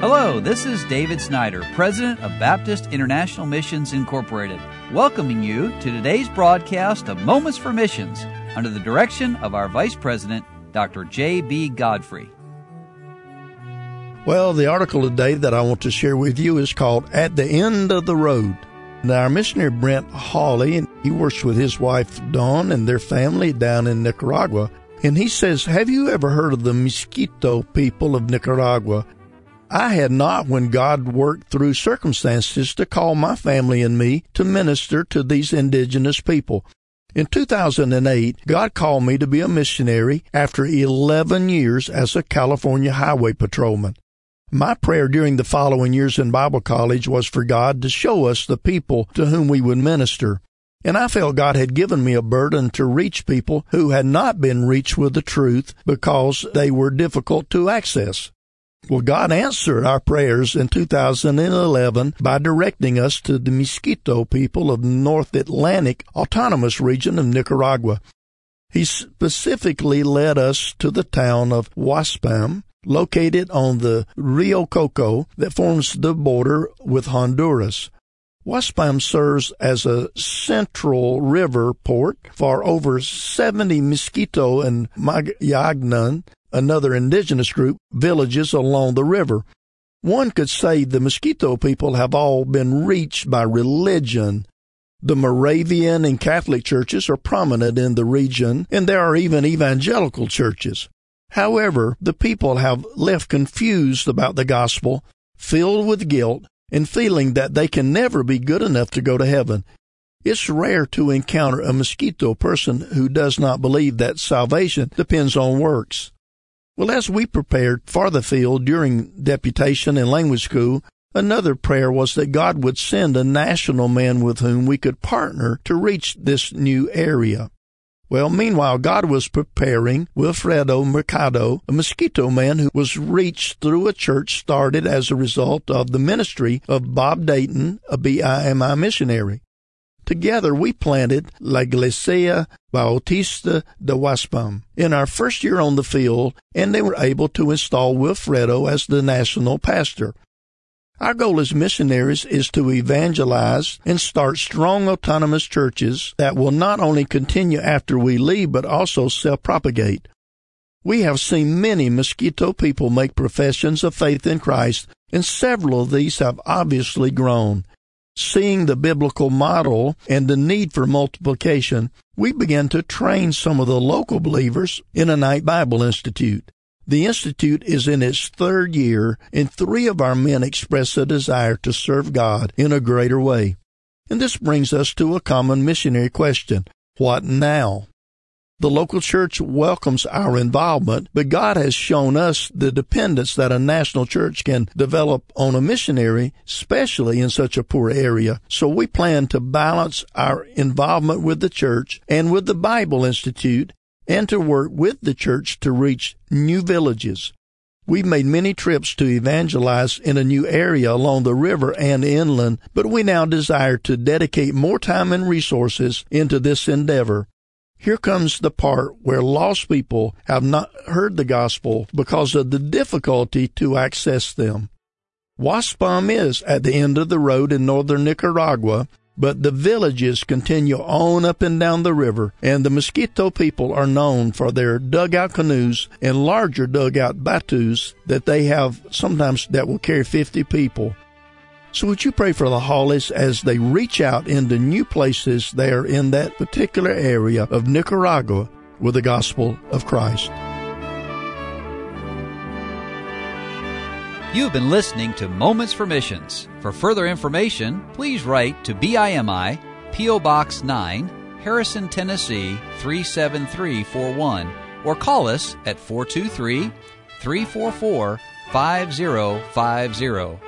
Hello, this is David Snyder, President of Baptist International Missions Incorporated, welcoming you to today's broadcast of Moments for Missions under the direction of our Vice President, Dr. J.B. Godfrey. Well, the article today that I want to share with you is called At the End of the Road. Now, our missionary Brent Hawley, he works with his wife Dawn and their family down in Nicaragua. And he says, Have you ever heard of the Miskito people of Nicaragua? I had not when God worked through circumstances to call my family and me to minister to these indigenous people. In 2008, God called me to be a missionary after 11 years as a California highway patrolman. My prayer during the following years in Bible college was for God to show us the people to whom we would minister. And I felt God had given me a burden to reach people who had not been reached with the truth because they were difficult to access. Well, God answered our prayers in 2011 by directing us to the Miskito people of North Atlantic Autonomous Region of Nicaragua. He specifically led us to the town of Waspam, located on the Rio Coco that forms the border with Honduras. Waspam serves as a central river port for over 70 Miskito and Magayagnan another indigenous group, villages along the river. One could say the Mosquito people have all been reached by religion. The Moravian and Catholic churches are prominent in the region, and there are even evangelical churches. However, the people have left confused about the gospel, filled with guilt, and feeling that they can never be good enough to go to heaven. It's rare to encounter a mosquito person who does not believe that salvation depends on works. Well, as we prepared for the field during deputation and language school, another prayer was that God would send a national man with whom we could partner to reach this new area. Well, meanwhile, God was preparing Wilfredo Mercado, a mosquito man who was reached through a church started as a result of the ministry of Bob Dayton, a BIMI missionary. Together we planted La Iglesia Bautista de Waspam in our first year on the field, and they were able to install Wilfredo as the national pastor. Our goal as missionaries is to evangelize and start strong autonomous churches that will not only continue after we leave, but also self-propagate. We have seen many Mosquito people make professions of faith in Christ, and several of these have obviously grown seeing the biblical model and the need for multiplication, we began to train some of the local believers in a night Bible Institute. The Institute is in its third year, and three of our men express a desire to serve God in a greater way. And this brings us to a common missionary question. What now? The local church welcomes our involvement, but God has shown us the dependence that a national church can develop on a missionary, especially in such a poor area. So we plan to balance our involvement with the church and with the Bible Institute and to work with the church to reach new villages. We've made many trips to evangelize in a new area along the river and inland, but we now desire to dedicate more time and resources into this endeavor. Here comes the part where lost people have not heard the gospel because of the difficulty to access them. Waspam is at the end of the road in northern Nicaragua, but the villages continue on up and down the river, and the Mosquito people are known for their dugout canoes and larger dugout bateaus that they have sometimes that will carry 50 people. So would you pray for the Hawleys as they reach out into new places there in that particular area of Nicaragua with the gospel of Christ? You've been listening to Moments for Missions. For further information, please write to BIMI, P.O. Box 9, Harrison, Tennessee 37341, or call us at 423 344 5050